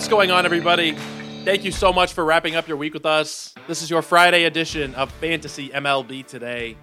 What's going on, everybody? Thank you so much for wrapping up your week with us. This is your Friday edition of Fantasy MLB Today.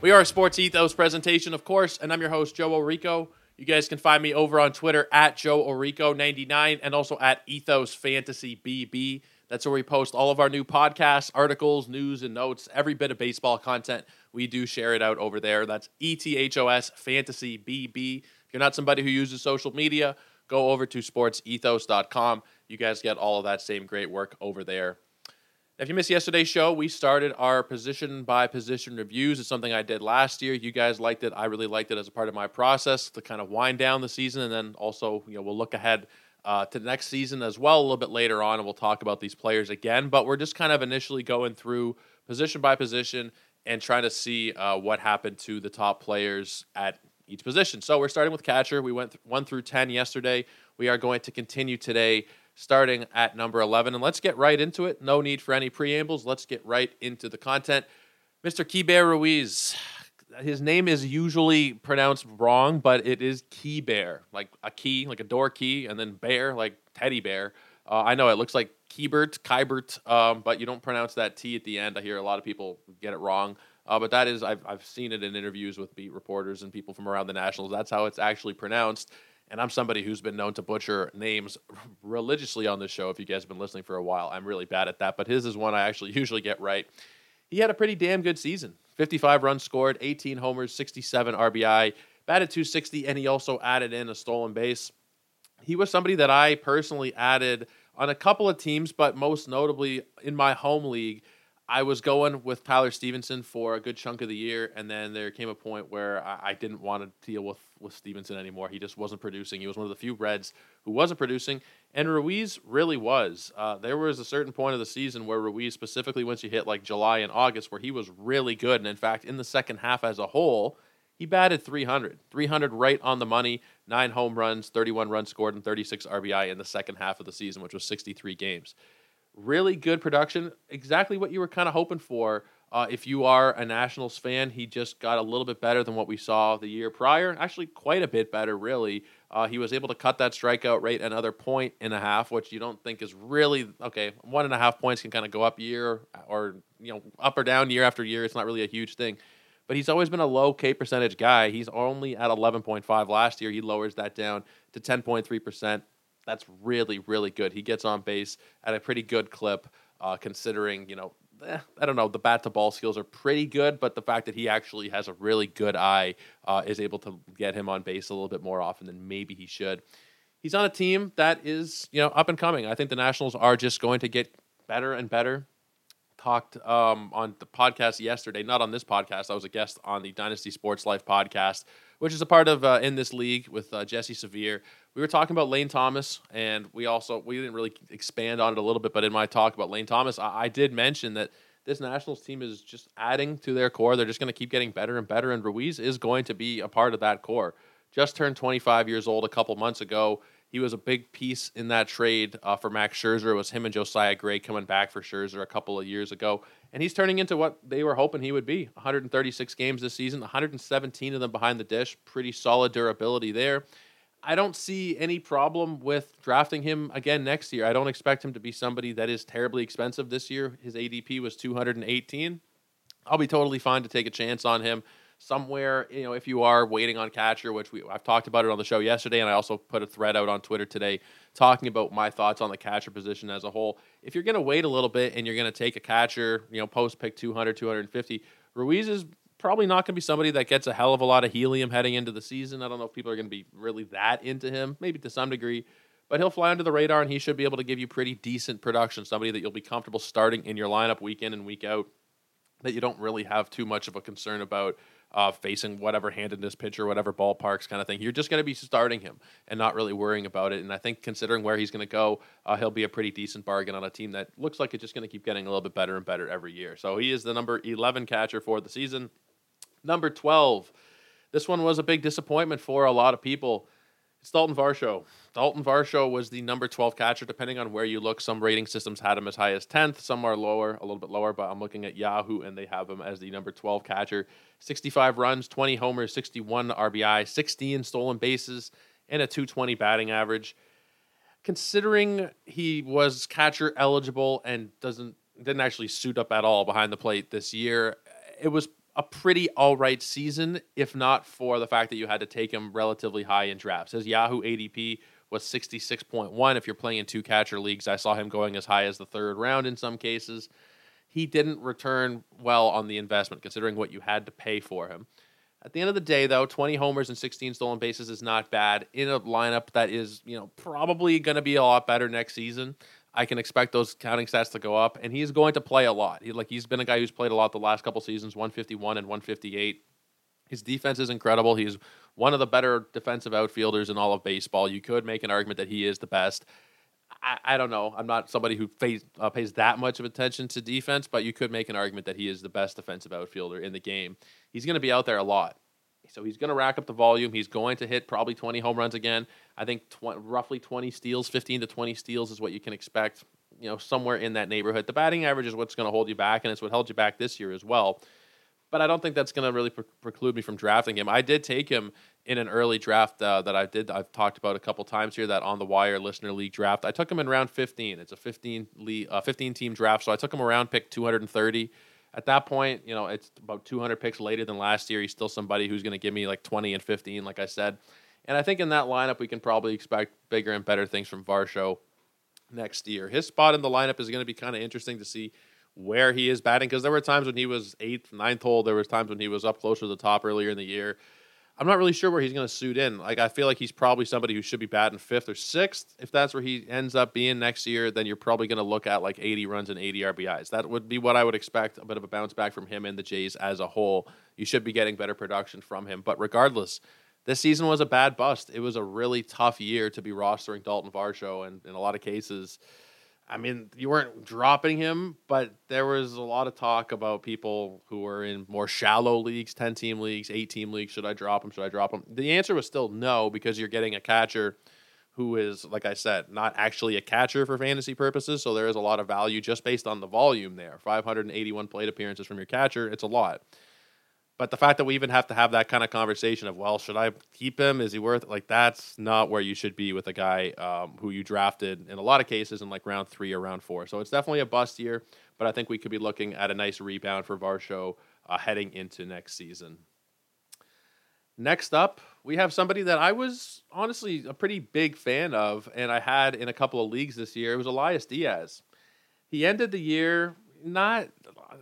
We are a Sports Ethos presentation, of course, and I'm your host, Joe Orico. You guys can find me over on Twitter at Joe Orico99 and also at Ethos Fantasy BB. That's where we post all of our new podcasts, articles, news, and notes, every bit of baseball content. We do share it out over there. That's E T H O S Fantasy BB. If you're not somebody who uses social media, go over to sportsethos.com. You guys get all of that same great work over there. If you missed yesterday's show, we started our position by position reviews. It's something I did last year. You guys liked it. I really liked it as a part of my process to kind of wind down the season, and then also, you know, we'll look ahead uh, to the next season as well a little bit later on, and we'll talk about these players again. But we're just kind of initially going through position by position and trying to see uh, what happened to the top players at each position. So we're starting with catcher. We went th- one through ten yesterday. We are going to continue today, starting at number eleven, and let's get right into it. No need for any preambles. Let's get right into the content. Mr. Keibert Ruiz. His name is usually pronounced wrong, but it is Key Bear, like a key, like a door key, and then bear, like teddy bear. Uh, I know it looks like Keybert, Kybert, um, but you don't pronounce that T at the end. I hear a lot of people get it wrong. Uh, but that is, I've, I've seen it in interviews with beat reporters and people from around the Nationals. That's how it's actually pronounced. And I'm somebody who's been known to butcher names religiously on this show. If you guys have been listening for a while, I'm really bad at that. But his is one I actually usually get right. He had a pretty damn good season 55 runs scored, 18 homers, 67 RBI, batted 260, and he also added in a stolen base. He was somebody that I personally added on a couple of teams, but most notably in my home league. I was going with Tyler Stephenson for a good chunk of the year, and then there came a point where I, I, didn't want to deal with, with Stephenson anymore. He just wasn't producing. He was one of the few Reds who wasn't producing, and Ruiz really was. Uh, there was a certain point of the season where Ruiz, specifically once you hit like July and August, where he was really good. And in fact, in the second half as a whole, he batted 300. 300 right on the money, nine home runs, 31 runs scored, and 36 RBI in the second half of the season, which was 63 games really good production, exactly what you were kind of hoping for. Uh, if you are a Nationals fan, he just got a little bit better than what we saw the year prior. Actually, quite a bit better, really. Uh, he was able to cut that strikeout rate another point and a half, which you don't think is really okay. One and a half points can kind of go up year or you know up or down year after year. It's not really a huge thing, but he's always been a low K percentage guy. He's only at 11.5 last year. He lowers that down to 10.3 percent that's really really good. He gets on base at a pretty good clip, uh, considering you know eh, I don't know the bat to ball skills are pretty good, but the fact that he actually has a really good eye uh, is able to get him on base a little bit more often than maybe he should. He's on a team that is you know up and coming. I think the Nationals are just going to get better and better. Talked um, on the podcast yesterday, not on this podcast. I was a guest on the Dynasty Sports Life podcast which is a part of uh, in this league with uh, Jesse Severe. We were talking about Lane Thomas, and we also we didn't really expand on it a little bit, but in my talk about Lane Thomas, I, I did mention that this Nationals team is just adding to their core. They're just going to keep getting better and better, and Ruiz is going to be a part of that core. Just turned 25 years old a couple months ago. He was a big piece in that trade uh, for Max Scherzer. It was him and Josiah Gray coming back for Scherzer a couple of years ago. And he's turning into what they were hoping he would be 136 games this season, 117 of them behind the dish. Pretty solid durability there. I don't see any problem with drafting him again next year. I don't expect him to be somebody that is terribly expensive this year. His ADP was 218. I'll be totally fine to take a chance on him somewhere, you know, if you are waiting on catcher, which we I've talked about it on the show yesterday, and I also put a thread out on Twitter today talking about my thoughts on the catcher position as a whole. If you're going to wait a little bit and you're going to take a catcher, you know, post pick 200, 250, Ruiz is probably not going to be somebody that gets a hell of a lot of helium heading into the season. I don't know if people are going to be really that into him, maybe to some degree. But he'll fly under the radar and he should be able to give you pretty decent production. Somebody that you'll be comfortable starting in your lineup week in and week out that you don't really have too much of a concern about uh, facing whatever handedness pitcher, whatever ballparks kind of thing. You're just going to be starting him and not really worrying about it. And I think considering where he's going to go, uh, he'll be a pretty decent bargain on a team that looks like it's just going to keep getting a little bit better and better every year. So he is the number 11 catcher for the season. Number 12. This one was a big disappointment for a lot of people. It's Dalton Varsho. Dalton Varsho was the number 12 catcher, depending on where you look. Some rating systems had him as high as 10th, some are lower, a little bit lower, but I'm looking at Yahoo and they have him as the number 12 catcher. 65 runs, 20 homers, 61 RBI, 16 stolen bases, and a 220 batting average. considering he was catcher eligible and doesn't didn't actually suit up at all behind the plate this year, it was a pretty all right season, if not for the fact that you had to take him relatively high in drafts. His Yahoo ADP was 66.1. If you're playing in two catcher leagues, I saw him going as high as the third round in some cases. He didn't return well on the investment, considering what you had to pay for him. At the end of the day, though, 20 homers and 16 stolen bases is not bad in a lineup that is, you know, probably going to be a lot better next season. I can expect those counting stats to go up, and he's going to play a lot. He, like he's been a guy who's played a lot the last couple seasons, 151 and 158. His defense is incredible. He's one of the better defensive outfielders in all of baseball. You could make an argument that he is the best. I, I don't know. I'm not somebody who pays, uh, pays that much of attention to defense, but you could make an argument that he is the best defensive outfielder in the game. He's going to be out there a lot. So he's going to rack up the volume. He's going to hit probably 20 home runs again. I think tw- roughly 20 steals, 15 to 20 steals is what you can expect, you know, somewhere in that neighborhood. The batting average is what's going to hold you back, and it's what held you back this year as well. But I don't think that's going to really pre- preclude me from drafting him. I did take him in an early draft uh, that I did. I've talked about a couple times here that on the wire listener league draft. I took him in round 15. It's a 15 league, uh, 15 team draft, so I took him around pick 230 at that point, you know, it's about 200 picks later than last year. He's still somebody who's going to give me like 20 and 15, like I said. And I think in that lineup, we can probably expect bigger and better things from Varsho next year. His spot in the lineup is going to be kind of interesting to see where he is batting because there were times when he was eighth, ninth hole. There was times when he was up closer to the top earlier in the year. I'm not really sure where he's going to suit in. Like I feel like he's probably somebody who should be batting fifth or sixth. If that's where he ends up being next year, then you're probably going to look at like 80 runs and 80 RBIs. That would be what I would expect. A bit of a bounce back from him and the Jays as a whole. You should be getting better production from him. But regardless, this season was a bad bust. It was a really tough year to be rostering Dalton Varsho, and in a lot of cases, I mean, you weren't dropping him, but there was a lot of talk about people who were in more shallow leagues, 10 team leagues, 8 team leagues. Should I drop him? Should I drop him? The answer was still no, because you're getting a catcher who is, like I said, not actually a catcher for fantasy purposes. So there is a lot of value just based on the volume there. 581 plate appearances from your catcher, it's a lot. But the fact that we even have to have that kind of conversation of, well, should I keep him? Is he worth it? Like, that's not where you should be with a guy um, who you drafted in a lot of cases in like round three or round four. So it's definitely a bust year, but I think we could be looking at a nice rebound for Varsho uh, heading into next season. Next up, we have somebody that I was honestly a pretty big fan of, and I had in a couple of leagues this year. It was Elias Diaz. He ended the year not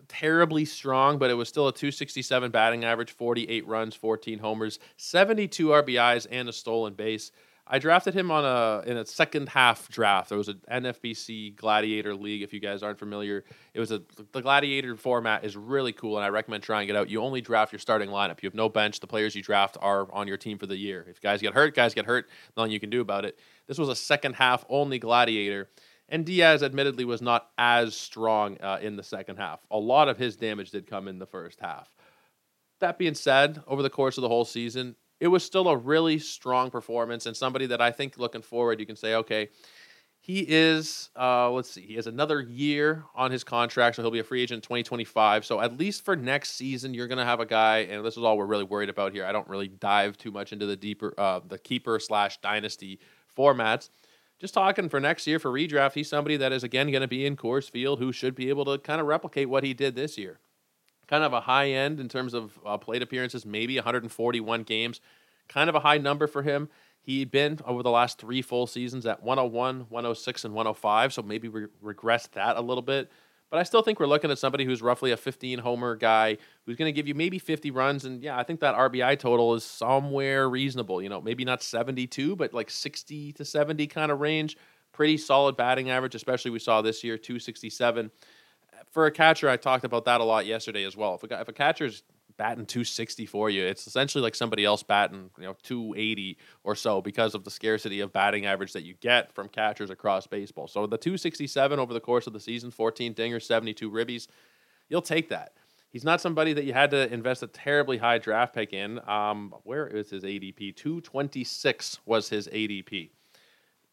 terribly strong, but it was still a 267 batting average, 48 runs, 14 homers, 72 RBIs, and a stolen base. I drafted him on a in a second half draft. There was an NFBC Gladiator League. If you guys aren't familiar, it was a the Gladiator format is really cool, and I recommend trying it out. You only draft your starting lineup. You have no bench. The players you draft are on your team for the year. If guys get hurt, guys get hurt. Nothing you can do about it. This was a second half only Gladiator and Diaz, admittedly, was not as strong uh, in the second half. A lot of his damage did come in the first half. That being said, over the course of the whole season, it was still a really strong performance and somebody that I think looking forward, you can say, okay, he is, uh, let's see, he has another year on his contract, so he'll be a free agent in 2025. So at least for next season, you're going to have a guy, and this is all we're really worried about here. I don't really dive too much into the deeper, uh, the keeper slash dynasty formats just talking for next year for redraft, he's somebody that is again going to be in Coors Field who should be able to kind of replicate what he did this year. Kind of a high end in terms of uh, plate appearances, maybe 141 games. Kind of a high number for him. He'd been over the last three full seasons at 101, 106, and 105, so maybe re- regress that a little bit. But I still think we're looking at somebody who's roughly a 15 homer guy who's going to give you maybe 50 runs. And yeah, I think that RBI total is somewhere reasonable. You know, maybe not 72, but like 60 to 70 kind of range. Pretty solid batting average, especially we saw this year, 267. For a catcher, I talked about that a lot yesterday as well. If a, if a catcher's batting 260 for you. It's essentially like somebody else batting, you know, 280 or so because of the scarcity of batting average that you get from catchers across baseball. So the 267 over the course of the season, 14 dingers, 72 ribbies, you'll take that. He's not somebody that you had to invest a terribly high draft pick in. Um, where is his ADP? 226 was his ADP.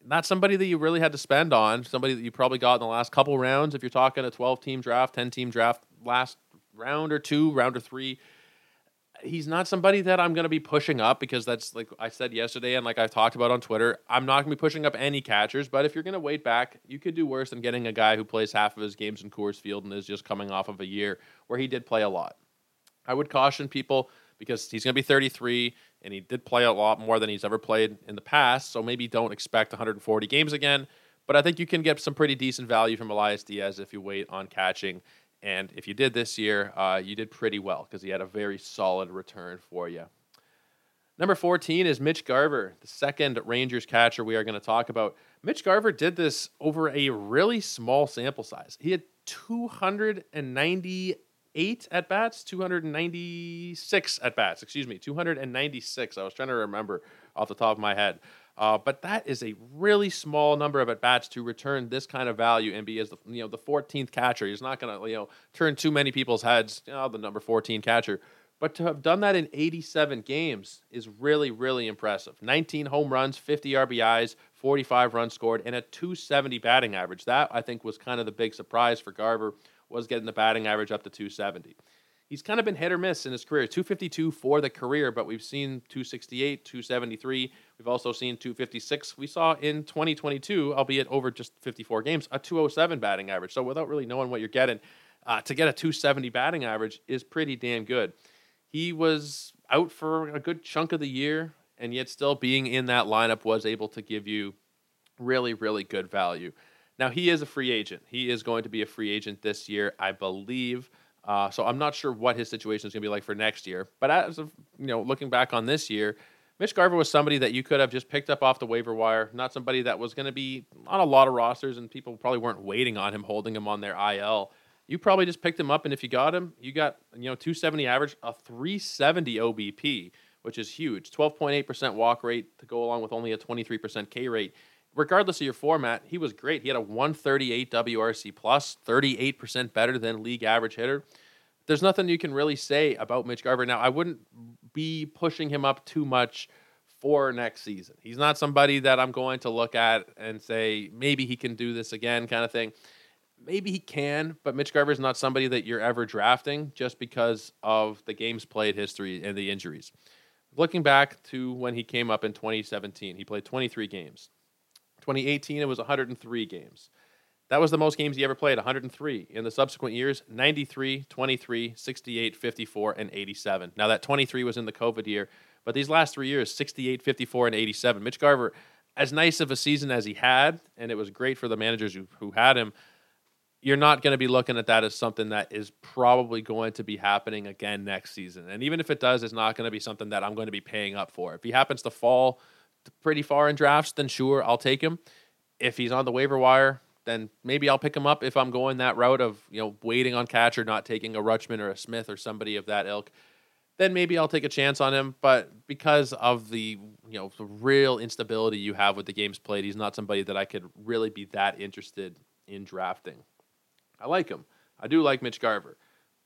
Not somebody that you really had to spend on. Somebody that you probably got in the last couple rounds. If you're talking a 12 team draft, 10 team draft, last round or two, round or three. he's not somebody that I'm going to be pushing up because that's like I said yesterday and like I've talked about on Twitter. I'm not going to be pushing up any catchers, but if you're going to wait back, you could do worse than getting a guy who plays half of his games in Coors Field and is just coming off of a year where he did play a lot. I would caution people because he's going to be 33 and he did play a lot more than he's ever played in the past, so maybe don't expect 140 games again. But I think you can get some pretty decent value from Elias Diaz if you wait on catching and if you did this year, uh, you did pretty well because he had a very solid return for you. Number 14 is Mitch Garver, the second Rangers catcher we are going to talk about. Mitch Garver did this over a really small sample size. He had 298 at bats, 296 at bats, excuse me, 296. I was trying to remember off the top of my head. Uh, but that is a really small number of at bats to return this kind of value and be as the you know the 14th catcher. He's not going to you know turn too many people's heads. You know, the number 14 catcher, but to have done that in 87 games is really really impressive. 19 home runs, 50 RBIs, 45 runs scored, and a 270 batting average. That I think was kind of the big surprise for Garver was getting the batting average up to 270 he's kind of been hit or miss in his career. 252 for the career, but we've seen 268, 273. We've also seen 256. We saw in 2022, albeit over just 54 games, a 207 batting average. So without really knowing what you're getting, uh, to get a 270 batting average is pretty damn good. He was out for a good chunk of the year, and yet still being in that lineup was able to give you really, really good value. Now, he is a free agent. He is going to be a free agent this year, I believe. Uh, so I'm not sure what his situation is going to be like for next year. But as of you know, looking back on this year, Mitch Garver was somebody that you could have just picked up off the waiver wire. Not somebody that was going to be on a lot of rosters, and people probably weren't waiting on him, holding him on their IL. You probably just picked him up, and if you got him, you got you know 270 average, a 370 OBP, which is huge. 12.8% walk rate to go along with only a 23% K rate regardless of your format, he was great. He had a 138 WRC plus, 38% better than league average hitter. There's nothing you can really say about Mitch Garver. Now, I wouldn't be pushing him up too much for next season. He's not somebody that I'm going to look at and say, maybe he can do this again, kind of thing. Maybe he can, but Mitch Garver is not somebody that you're ever drafting just because of the games played history and the injuries. Looking back to when he came up in 2017, he played 23 games. 2018, it was 103 games. That was the most games he ever played, 103. In the subsequent years, 93, 23, 68, 54, and 87. Now, that 23 was in the COVID year, but these last three years, 68, 54, and 87. Mitch Garver, as nice of a season as he had, and it was great for the managers who, who had him, you're not going to be looking at that as something that is probably going to be happening again next season. And even if it does, it's not going to be something that I'm going to be paying up for. If he happens to fall pretty far in drafts, then sure, I'll take him. If he's on the waiver wire, then maybe I'll pick him up if I'm going that route of you know waiting on catcher, not taking a Rutschman or a Smith or somebody of that ilk. Then maybe I'll take a chance on him. But because of the you know the real instability you have with the games played, he's not somebody that I could really be that interested in drafting. I like him. I do like Mitch Garver,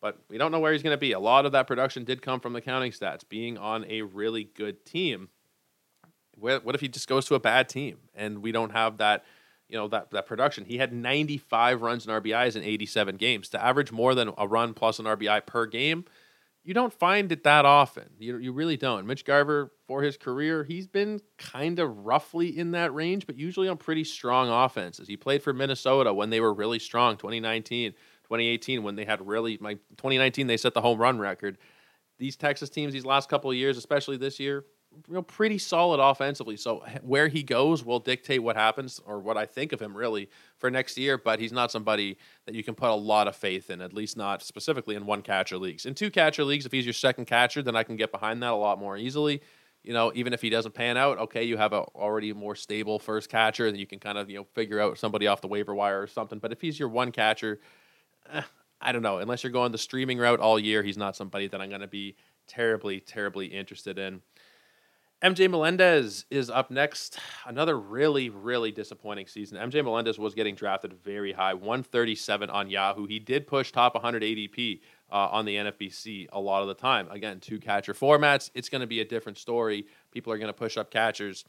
but we don't know where he's going to be. A lot of that production did come from the counting stats, being on a really good team what if he just goes to a bad team and we don't have that, you know, that that production? He had 95 runs and RBIs in 87 games. To average more than a run plus an RBI per game, you don't find it that often. You you really don't. Mitch Garver for his career, he's been kind of roughly in that range, but usually on pretty strong offenses. He played for Minnesota when they were really strong, 2019, 2018 when they had really like 2019 they set the home run record. These Texas teams these last couple of years, especially this year, you know, pretty solid offensively. So where he goes will dictate what happens or what I think of him really for next year. But he's not somebody that you can put a lot of faith in, at least not specifically in one catcher leagues. In two catcher leagues, if he's your second catcher, then I can get behind that a lot more easily. You know, even if he doesn't pan out, okay, you have a already more stable first catcher, then you can kind of you know figure out somebody off the waiver wire or something. But if he's your one catcher, eh, I don't know. Unless you're going the streaming route all year, he's not somebody that I'm going to be terribly, terribly interested in. MJ Melendez is up next. Another really, really disappointing season. MJ Melendez was getting drafted very high, 137 on Yahoo. He did push top 100 ADP uh, on the NFBC a lot of the time. Again, two catcher formats. It's going to be a different story. People are going to push up catchers.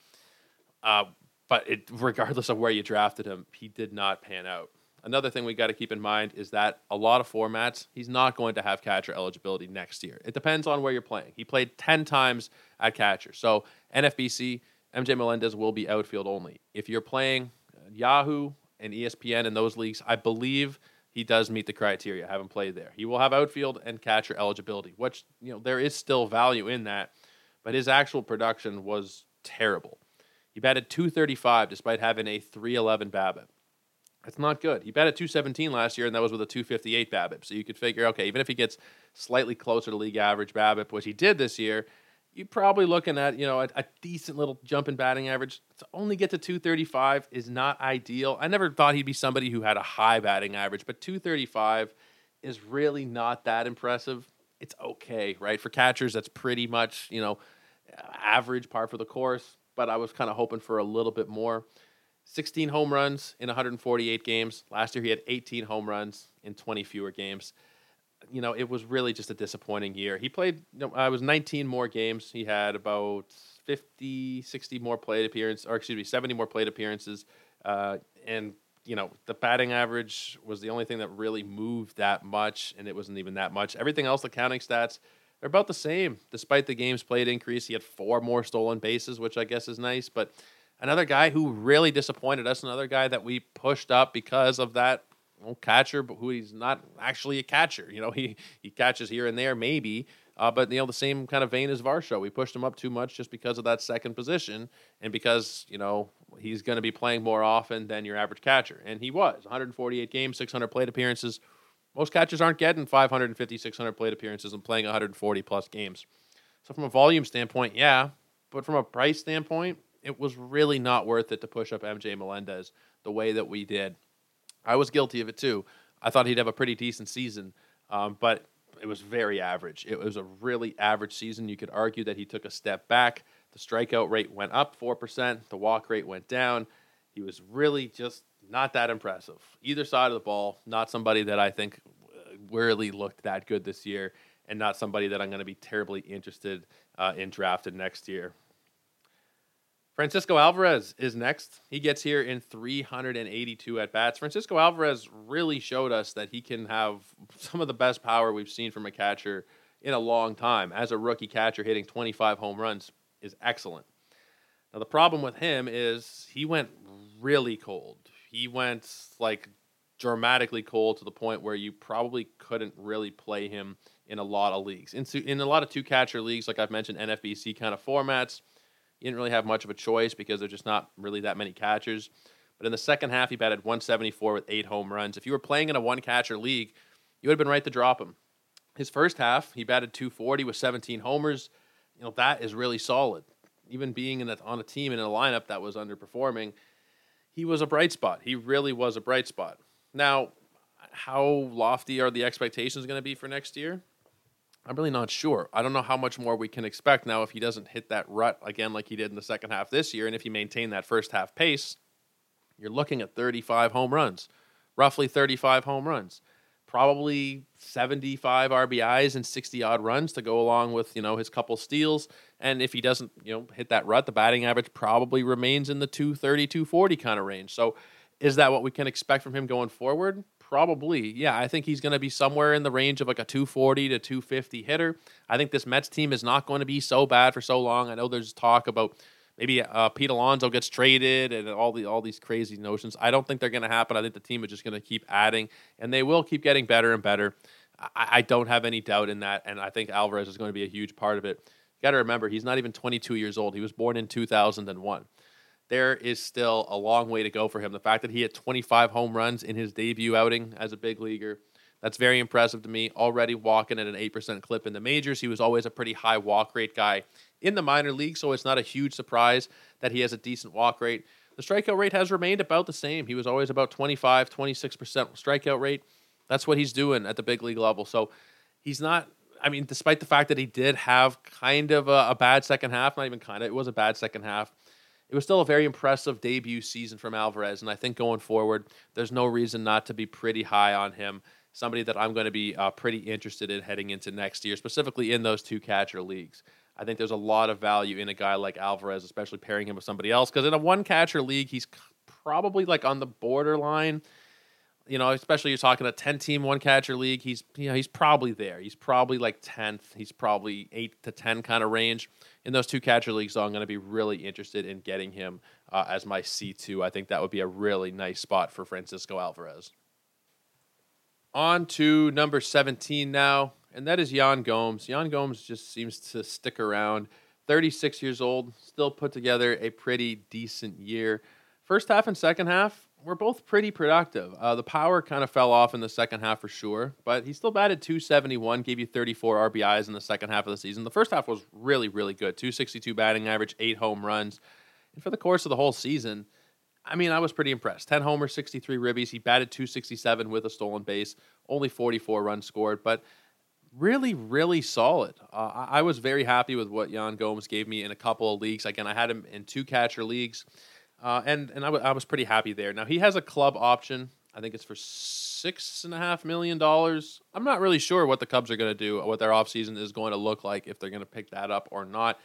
Uh, but it, regardless of where you drafted him, he did not pan out. Another thing we got to keep in mind is that a lot of formats, he's not going to have catcher eligibility next year. It depends on where you're playing. He played 10 times at catcher. So, NFBC, MJ Melendez will be outfield only. If you're playing uh, Yahoo and ESPN in those leagues, I believe he does meet the criteria. I haven't played there. He will have outfield and catcher eligibility, which, you know, there is still value in that, but his actual production was terrible. He batted 235 despite having a 311 BABIP. That's not good. He batted 217 last year, and that was with a 258 BABIP. So you could figure, okay, even if he gets slightly closer to league average BABIP, which he did this year, you're probably looking at you know a, a, decent little jump in batting average. To only get to 235 is not ideal. I never thought he'd be somebody who had a high batting average, but 235 is really not that impressive. It's okay, right? For catchers, that's pretty much you know average par for the course. But I was kind of hoping for a little bit more. 16 home runs in 148 games. Last year he had 18 home runs in 20 fewer games you know, it was really just a disappointing year. He played, you know, I was 19 more games. He had about 50, 60 more plate appearances, or excuse me, 70 more plate appearances. Uh, and, you know, the batting average was the only thing that really moved that much, and it wasn't even that much. Everything else, the counting stats, they're about the same, despite the games played increase. He had four more stolen bases, which I guess is nice. But another guy who really disappointed us, another guy that we pushed up because of that catcher, but who he's not actually a catcher. You know, he he catches here and there, maybe. Uh, but you know, the same kind of vein as Varsho. We pushed him up too much just because of that second position, and because you know he's going to be playing more often than your average catcher, and he was 148 games, 600 plate appearances. Most catchers aren't getting 550, 600 plate appearances and playing 140 plus games. So from a volume standpoint, yeah, but from a price standpoint, it was really not worth it to push up MJ Melendez the way that we did. I was guilty of it too. I thought he'd have a pretty decent season, um, but it was very average. It was a really average season. You could argue that he took a step back. The strikeout rate went up 4%, the walk rate went down. He was really just not that impressive. Either side of the ball, not somebody that I think uh, really looked that good this year, and not somebody that I'm going to be terribly interested uh, in drafted next year. Francisco Alvarez is next. He gets here in 382 at bats. Francisco Alvarez really showed us that he can have some of the best power we've seen from a catcher in a long time. As a rookie catcher, hitting 25 home runs is excellent. Now, the problem with him is he went really cold. He went like dramatically cold to the point where you probably couldn't really play him in a lot of leagues. In, in a lot of two catcher leagues, like I've mentioned, NFBC kind of formats didn't really have much of a choice because there's just not really that many catchers. But in the second half, he batted 174 with eight home runs. If you were playing in a one catcher league, you would have been right to drop him. His first half, he batted 240 with 17 homers. You know, that is really solid. Even being in on a team in a lineup that was underperforming, he was a bright spot. He really was a bright spot. Now, how lofty are the expectations going to be for next year? I'm really not sure. I don't know how much more we can expect now if he doesn't hit that rut again like he did in the second half this year. And if he maintained that first half pace, you're looking at 35 home runs, roughly 35 home runs, probably 75 RBIs and 60 odd runs to go along with, you know, his couple steals. And if he doesn't, you know, hit that rut, the batting average probably remains in the 230, 240 kind of range. So is that what we can expect from him going forward? Probably, yeah. I think he's going to be somewhere in the range of like a 240 to 250 hitter. I think this Mets team is not going to be so bad for so long. I know there's talk about maybe uh, Pete Alonso gets traded and all the all these crazy notions. I don't think they're going to happen. I think the team is just going to keep adding, and they will keep getting better and better. I, I, don't have any doubt in that, and I think Alvarez is going to be a huge part of it. Got to remember, he's not even 22 years old. He was born in 2001 there is still a long way to go for him. The fact that he had 25 home runs in his debut outing as a big leaguer, that's very impressive to me. Already walking at an 8% clip in the majors. He was always a pretty high walk rate guy in the minor league, so it's not a huge surprise that he has a decent walk rate. The strikeout rate has remained about the same. He was always about 25, 26% strikeout rate. That's what he's doing at the big league level. So he's not I mean, despite the fact that he did have kind of a, a, bad second half, not even kind of, it was a bad second half it was still a very impressive debut season from Alvarez, and I think going forward, there's no reason not to be pretty high on him. Somebody that I'm going to be uh, pretty interested in heading into next year, specifically in those two catcher leagues. I think there's a lot of value in a guy like Alvarez, especially pairing him with somebody else. Because in a one catcher league, he's probably like on the borderline you know, especially you're talking a 10 team one catcher league, he's you know, he's probably there. He's probably like 10th. He's probably 8 to 10 kind of range. In those two catcher leagues, I'm going to be really interested in getting him uh, as my C2. I think that would be a really nice spot for Francisco Alvarez. On to number 17 now, and that is Yan Gomes. Yan Gomes just seems to stick around. 36 years old, still put together a pretty decent year. First half and second half, were both pretty productive. Uh, the power kind of fell off in the second half for sure, but he still batted 271, gave you 34 RBIs in the second half of the season. The first half was really, really good 262 batting average, eight home runs. And for the course of the whole season, I mean, I was pretty impressed. 10 homers, 63 ribbies. He batted 267 with a stolen base, only 44 runs scored, but really, really solid. Uh, I was very happy with what Yan Gomes gave me in a couple of leagues. Again, I had him in two catcher leagues. Uh, and and I, w- I was pretty happy there. Now he has a club option. I think it's for six and a half million dollars. I'm not really sure what the Cubs are going to do, what their offseason is going to look like, if they're going to pick that up or not.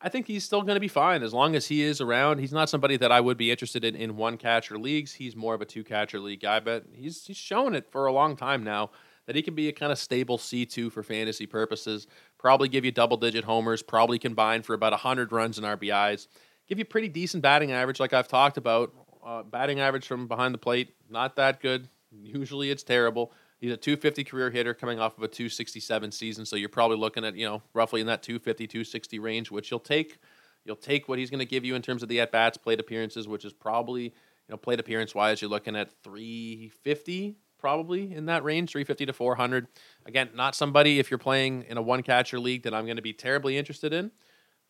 I think he's still going to be fine as long as he is around. He's not somebody that I would be interested in in one catcher leagues. He's more of a two catcher league guy, but he's he's shown it for a long time now that he can be a kind of stable C2 for fantasy purposes. Probably give you double digit homers, probably combine for about 100 runs and RBIs give you pretty decent batting average, like I've talked about. Uh, batting average from behind the plate, not that good. Usually it's terrible. He's a 250 career hitter coming off of a 267 season, so you're probably looking at, you know, roughly in that 250, 260 range, which you'll take. You'll take what he's going to give you in terms of the at bats, plate appearances, which is probably, you know, plate appearance wise, you're looking at 350 probably in that range, 350 to 400. Again, not somebody if you're playing in a one catcher league that I'm going to be terribly interested in.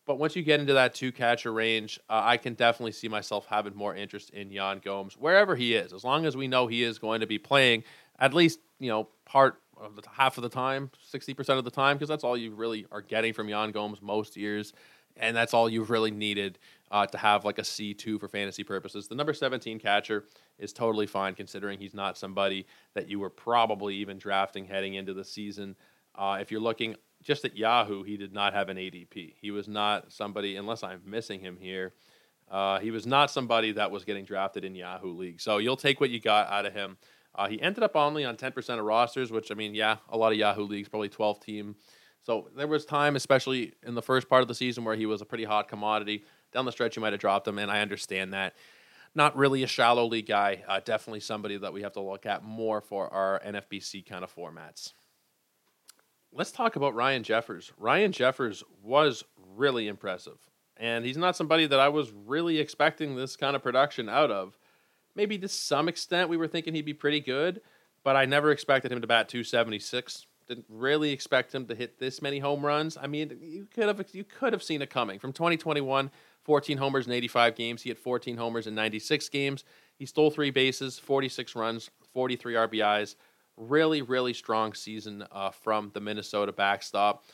But once you get into that two catcher range, uh, I can definitely see myself having more interest in Yan Gomes wherever he is, as long as we know he is going to be playing at least you know part of the half of the time, sixty percent of the time, because that's all you really are getting from Yan Gomes most years, and that's all you've really needed uh, to have like a C two for fantasy purposes. The number seventeen catcher is totally fine, considering he's not somebody that you were probably even drafting heading into the season. Uh, if you're looking just at Yahoo, he did not have an ADP. He was not somebody, unless I'm missing him here, uh, he was not somebody that was getting drafted in Yahoo League. So you'll take what you got out of him. Uh, he ended up only on 10% of rosters, which I mean, yeah, a lot of Yahoo leagues, probably 12 team. So there was time, especially in the first part of the season, where he was a pretty hot commodity. Down the stretch, you might have dropped him, and I understand that. Not really a shallow league guy. Uh, definitely somebody that we have to look at more for our NFBC kind of formats let's talk about Ryan Jeffers. Ryan Jeffers was really impressive, and he's not somebody that I was really expecting this kind of production out of. Maybe to some extent, we were thinking he'd be pretty good, but I never expected him to bat 276. Didn't really expect him to hit this many home runs. I mean, you could have you could have seen it coming from 2021. 14 homers in 85 games. He had 14 homers in 96 games. He stole three bases, 46 runs, 43 RBIs really, really strong season uh, from the Minnesota backstop.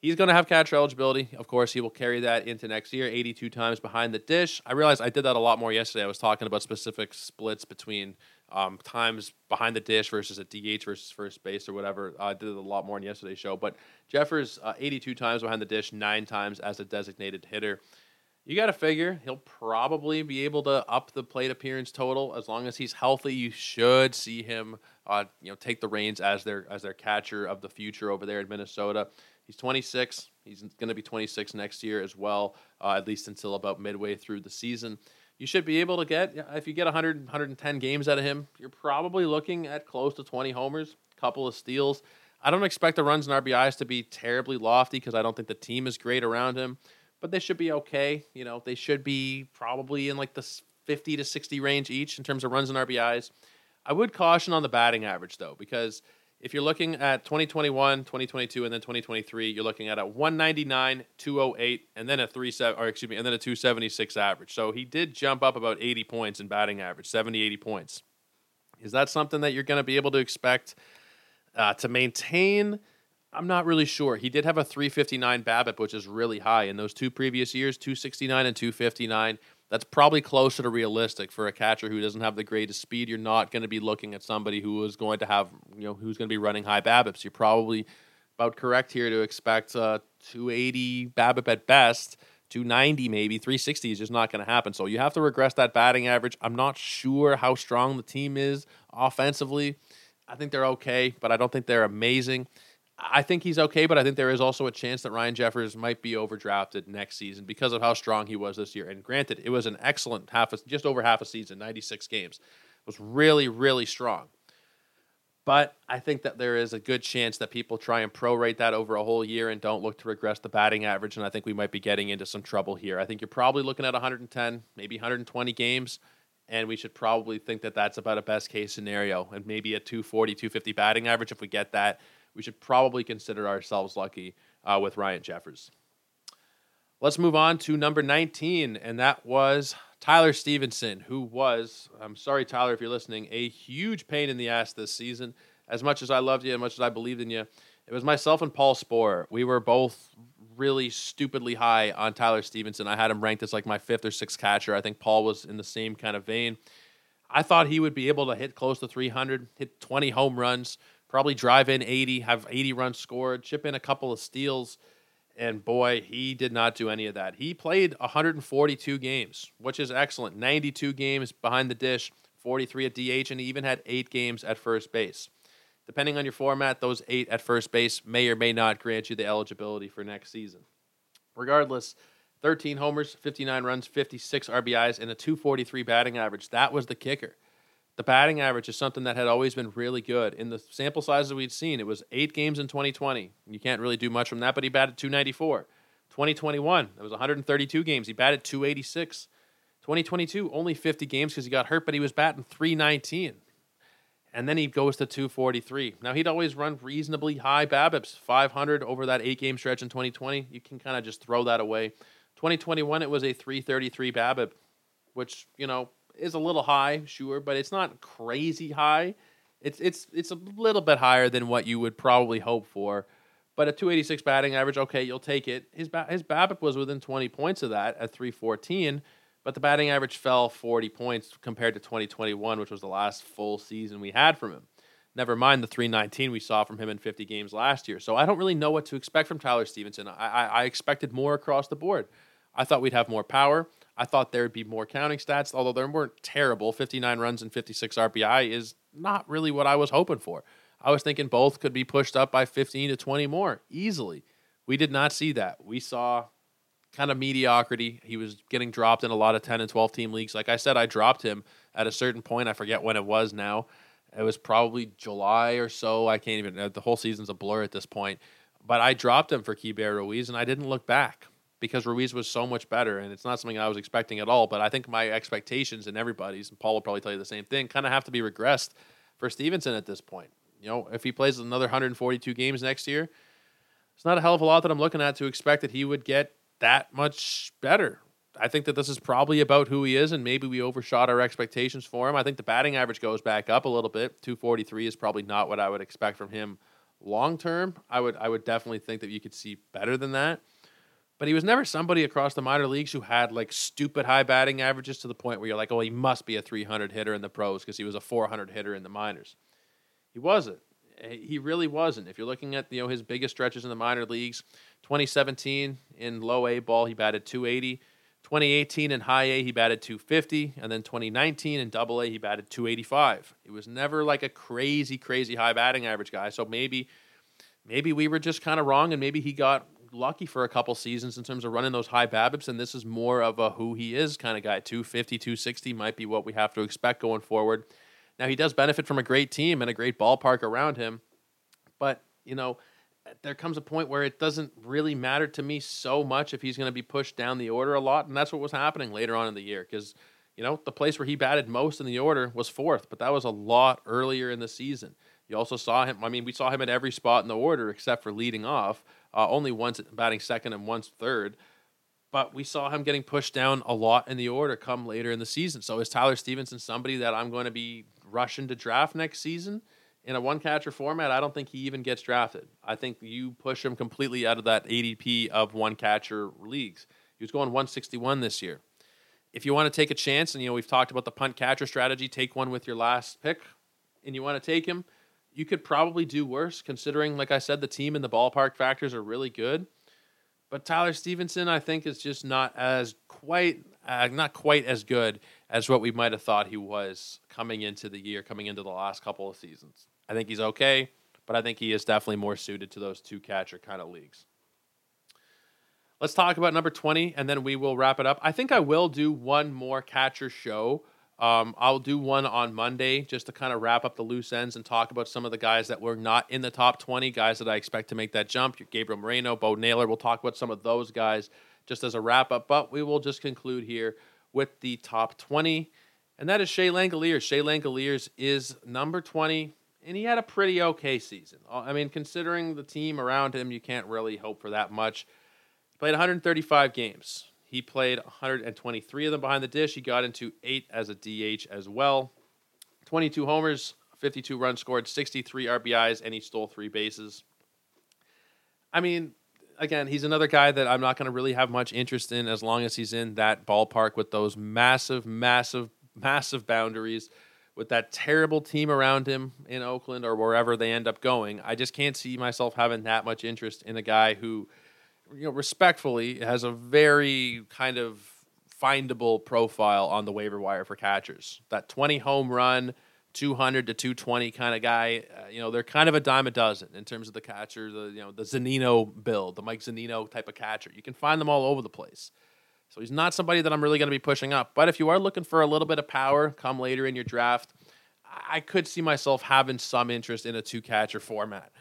He's going to have catcher eligibility. Of course, he will carry that into next year, 82 times behind the dish. I realized I did that a lot more yesterday. I was talking about specific splits between um, times behind the dish versus a DH versus first base or whatever. I did it a lot more in yesterday's show. But Jeffers, uh, 82 times behind the dish, nine times as a designated hitter you got to figure he'll probably be able to up the plate appearance total as long as he's healthy. You should see him, uh, you know, take the reins as their as their catcher of the future over there in Minnesota. He's 26. He's going to be 26 next year as well, uh, at least until about midway through the season. You should be able to get if you get 100 110 games out of him, you're probably looking at close to 20 homers, a couple of steals. I don't expect the runs and RBIs to be terribly lofty because I don't think the team is great around him but they should be okay. You know, they should be probably in like the 50 to 60 range each in terms of runs and RBIs. I would caution on the batting average though, because if you're looking at 2021, 2022, and then 2023, you're looking at a 199, 208, and then a three seven, or excuse me, and then a 276 average. So he did jump up about 80 points in batting average, 70, 80 points. Is that something that you're going to be able to expect uh, to maintain? I'm not really sure. He did have a 359 BABIP, which is really high in those two previous years, 269 and 259. That's probably closer to realistic for a catcher who doesn't have the greatest speed. You're not going to be looking at somebody who is going to have, you know, who's going to be running high BABIPs. You're probably about correct here to expect uh, 280 BABIP at best, 290 maybe 360 is just not going to happen so you have to regress that batting average i'm not sure how strong the team is offensively i think they're okay but i don't think they're amazing i think he's okay but i think there is also a chance that ryan jeffers might be overdrafted next season because of how strong he was this year and granted it was an excellent half a, just over half a season 96 games it was really really strong but I think that there is a good chance that people try and prorate that over a whole year and don't look to regress the batting average. And I think we might be getting into some trouble here. I think you're probably looking at 110, maybe 120 games. And we should probably think that that's about a best case scenario. And maybe a 240, 250 batting average. If we get that, we should probably consider ourselves lucky uh, with Ryan Jeffers. Let's move on to number 19, and that was Tyler Stephenson, who was, I'm sorry, Tyler, if you're listening, a huge pain in the ass this season. As much as I loved you, as much as I believed in you, it was myself and Paul Sporer. We were both really stupidly high on Tyler Stephenson. I had him ranked as like my fifth or sixth catcher. I think Paul was in the same kind of vein. I thought he would be able to hit close to 300, hit 20 home runs, probably drive in 80, have 80 runs scored, chip in a couple of steals. And boy, he did not do any of that. He played 142 games, which is excellent. 92 games behind the dish, 43 at DH, and he even had eight games at first base. Depending on your format, those eight at first base may or may not grant you the eligibility for next season. Regardless, 13 homers, 59 runs, 56 RBIs, and a 243 batting average. That was the kicker the batting average is something that had always been really good. In the sample sizes we'd seen, it was eight games in 2020. You can't really do much from that, but he batted 294. 2021, it was 132 games. He batted 286. 2022, only 50 games because he got hurt, but he was batting 319. And then he goes to 243. Now, he'd always run reasonably high BABIPs, 500 over that eight game stretch in 2020. You can kind of just throw that away. 2021, it was a 333 BABIP, which, you know, is a little high, sure, but it's not crazy high. It's it's it's a little bit higher than what you would probably hope for. But a 286 batting average, okay, you'll take it. His ba- his BABIP was within 20 points of that at 314, but the batting average fell 40 points compared to 2021, which was the last full season we had from him. Never mind the 319 we saw from him in 50 games last year. So I don't really know what to expect from Tyler Stephenson. I, I, I expected more across the board. I thought we'd have more power. I thought there would be more counting stats, although they weren't terrible. 59 runs and 56 RBI is not really what I was hoping for. I was thinking both could be pushed up by 15 to 20 more easily. We did not see that. We saw kind of mediocrity. He was getting dropped in a lot of 10 and 12 team leagues. Like I said, I dropped him at a certain point. I forget when it was now. It was probably July or so. I can't even, the whole season's a blur at this point. But I dropped him for Keibert Ruiz and I didn't look back because Ruiz was so much better, and it's not something I was expecting at all. But I think my expectations and everybody's, and Paul will probably tell you the same thing, kind of have to be regressed for Stephenson at this point. You know, if he plays another 142 games next year, it's not a hell of a lot that I'm looking at to expect that he would get that much better. I think that this is probably about who he is, and maybe we overshot our expectations for him. I think the batting average goes back up a little bit. 243 is probably not what I would expect from him long term. I would I would definitely think that you could see better than that but he was never somebody across the minor leagues who had like stupid high batting averages to the point where you're like, oh, he must be a 300 hitter in the pros because he was a 400 hitter in the minors. He wasn't. Eh, he really wasn't. If you're looking at you know his biggest stretches in the minor leagues, 2017 in low A ball he batted 280. 2018 in high A he batted 250, and then 2019 in double A he batted 285. He was never like a crazy, crazy high batting average guy. So maybe, maybe we were just kind of wrong, and maybe he got lucky for a couple seasons in terms of running those high BABIPs, and this is more of a who he is kind of guy. 250, 260 might be what we have to expect going forward. Now, he does benefit from a great team and a great ballpark around him, but, you know, there comes a point where it doesn't really matter to me so much if he's going to be pushed down the order a lot, and that's what was happening later on in the year because, you know, the place where he batted most in the order was fourth, but that was a lot earlier in the season. You also saw him, I mean, we saw him at every spot in the order except for leading off uh, only once batting second and once third. But we saw him getting pushed down a lot in the order come later in the season. So is Tyler Stephenson somebody that I'm going to be rushing to draft next season? In a one catcher format, I don't think he even gets drafted. I think you push him completely out of that ADP of one catcher leagues. He was going 161 this year. If you want to take a chance, and you know we've talked about the punt catcher strategy, take one with your last pick, and you want to take him you could probably do worse considering, like I said, the team and the ballpark factors are really good. But Tyler Stephenson, I think, is just not as quite uh, not quite as good as what we might have thought he was coming into the year, coming into the last couple of seasons. I think he's okay, but I think he is definitely more suited to those two catcher kind of leagues. Let's talk about number 20 and then we will wrap it up. I think I will do one more catcher show. Um, I'll do one on Monday just to kind of wrap up the loose ends and talk about some of the guys that were not in the top 20, guys that I expect to make that jump. Gabriel Moreno, Bo Naylor. We'll talk about some of those guys just as a wrap up, but we will just conclude here with the top 20, and that is Shea Langeliers. Shea Langeliers is number 20 and he had a pretty okay season. I mean, considering the team around him, you can't really hope for that much. Played 135 games. He played 123 of them behind the dish. He got into eight as a DH as well. 22 homers, 52 runs scored, 63 RBIs, and he stole three bases. I mean, again, he's another guy that I'm not going to really have much interest in as long as he's in that ballpark with those massive, massive, massive boundaries, with that terrible team around him in Oakland or wherever they end up going. I just can't see myself having that much interest in a guy who – you know, respectfully, has a very kind of findable profile on the waiver wire for catchers. That 20 home run, 200 to 220 kind of guy. Uh, you know, they're kind of a dime a dozen in terms of the catcher, the you know the Zunino build, the Mike Zunino type of catcher. You can find them all over the place. So he's not somebody that I'm really going to be pushing up. But if you are looking for a little bit of power, come later in your draft, I could see myself having some interest in a two catcher format.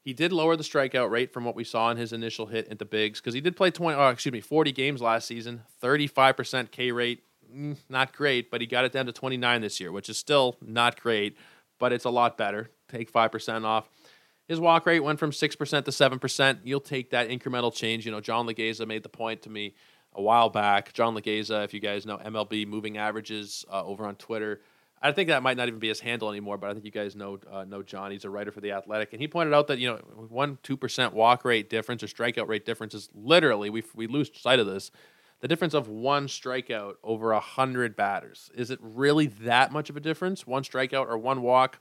He did lower the strikeout rate from what we saw in his initial hit at the bigs because he did play 20, oh, excuse me, 40 games last season, 35% K rate. Mm, not great, but he got it down to 29 this year, which is still not great, but it's a lot better. Take 5% off. His walk rate went from 6% to 7%. You'll take that incremental change. You know, John Legeza made the point to me a while back. John Legeza, if you guys know MLB moving averages uh, over on Twitter, I think that might not even be his handle anymore, but I think you guys know uh, know John. He's a writer for the Athletic, and he pointed out that you know one two percent walk rate difference or strikeout rate difference is literally we we lose sight of this. The difference of one strikeout over a hundred batters is it really that much of a difference? One strikeout or one walk?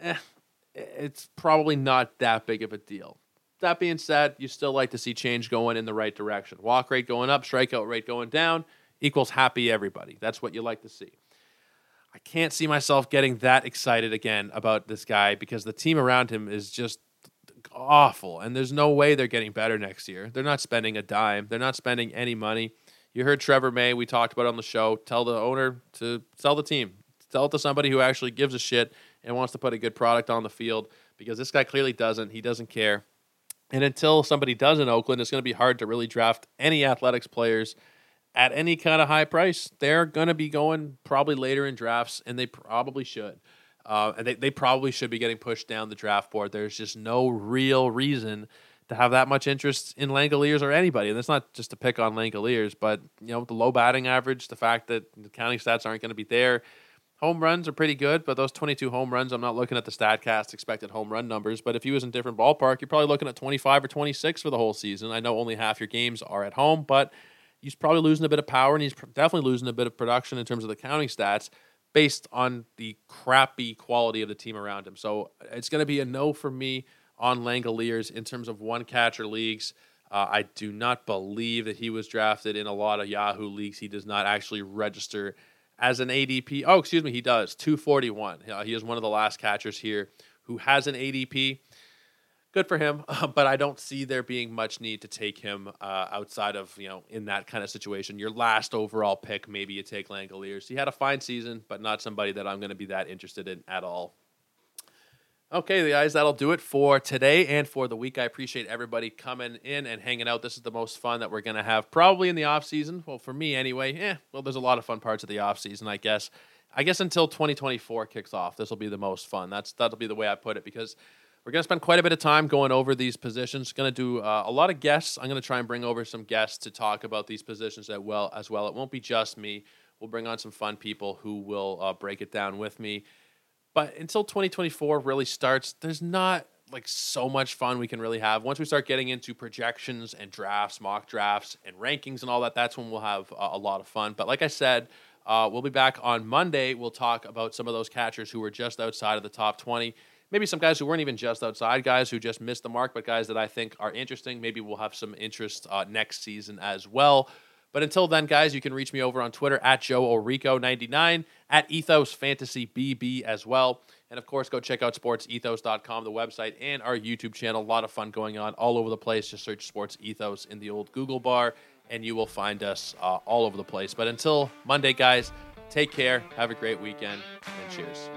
Eh, it's probably not that big of a deal. That being said, you still like to see change going in the right direction. Walk rate going up, strikeout rate going down equals happy everybody. That's what you like to see. I can't see myself getting that excited again about this guy because the team around him is just awful. And there's no way they're getting better next year. They're not spending a dime, they're not spending any money. You heard Trevor May, we talked about on the show, tell the owner to sell the team. Sell it to somebody who actually gives a shit and wants to put a good product on the field because this guy clearly doesn't. He doesn't care. And until somebody does in Oakland, it's going to be hard to really draft any athletics players at any kind of high price, they're going to be going probably later in drafts, and they probably should. Uh, and they, they probably should be getting pushed down the draft board. There's just no real reason to have that much interest in Langeliers or anybody. And it's not just to pick on Langeliers, but you know the low batting average, the fact that the counting stats aren't going to be there. Home runs are pretty good, but those 22 home runs, I'm not looking at the Statcast expected home run numbers. But if he was in different ballpark, you're probably looking at 25 or 26 for the whole season. I know only half your games are at home, but he's probably losing a bit of power and he's definitely losing a bit of production in terms of the counting stats based on the crappy quality of the team around him. So it's going to be a no for me on Langeliers in terms of one catcher leagues. Uh, I do not believe that he was drafted in a lot of Yahoo leagues. He does not actually register as an ADP. Oh, excuse me, he does. 241. Uh, he is one of the last catchers here who has an ADP good for him. Uh, but I don't see there being much need to take him uh, outside of you know in that kind of situation. Your last overall pick, maybe you take Langeliers. He had a fine season, but not somebody that I'm going to be that interested in at all. Okay, guys, that'll do it for today and for the week. I appreciate everybody coming in and hanging out. This is the most fun that we're going to have probably in the off season. Well, for me anyway. Yeah, well, there's a lot of fun parts of the off season, I guess. I guess until 2024 kicks off, this will be the most fun. That's that'll be the way I put it because we're going to spend quite a bit of time going over these positions. Going to do uh, a lot of guests. I'm going to try and bring over some guests to talk about these positions as well. As well, it won't be just me. We'll bring on some fun people who will uh, break it down with me. But until 2024 really starts, there's not like so much fun we can really have. Once we start getting into projections and drafts, mock drafts, and rankings and all that, that's when we'll have uh, a lot of fun. But like I said, uh, we'll be back on Monday. We'll talk about some of those catchers who were just outside of the top 20 maybe some guys who weren't even just outside guys who just missed the mark, but guys that I think are interesting. Maybe we'll have some interest uh, next season as well. But until then, guys, you can reach me over on Twitter at Joe Orico99, at Ethos Fantasy BB as well. And of course, go check out sportsethos.com, the website, and our YouTube channel. A lot of fun going on all over the place. Just search Sports Ethos in the old Google bar, and you will find us uh, all over the place. But until Monday, guys, take care, have a great weekend, and cheers.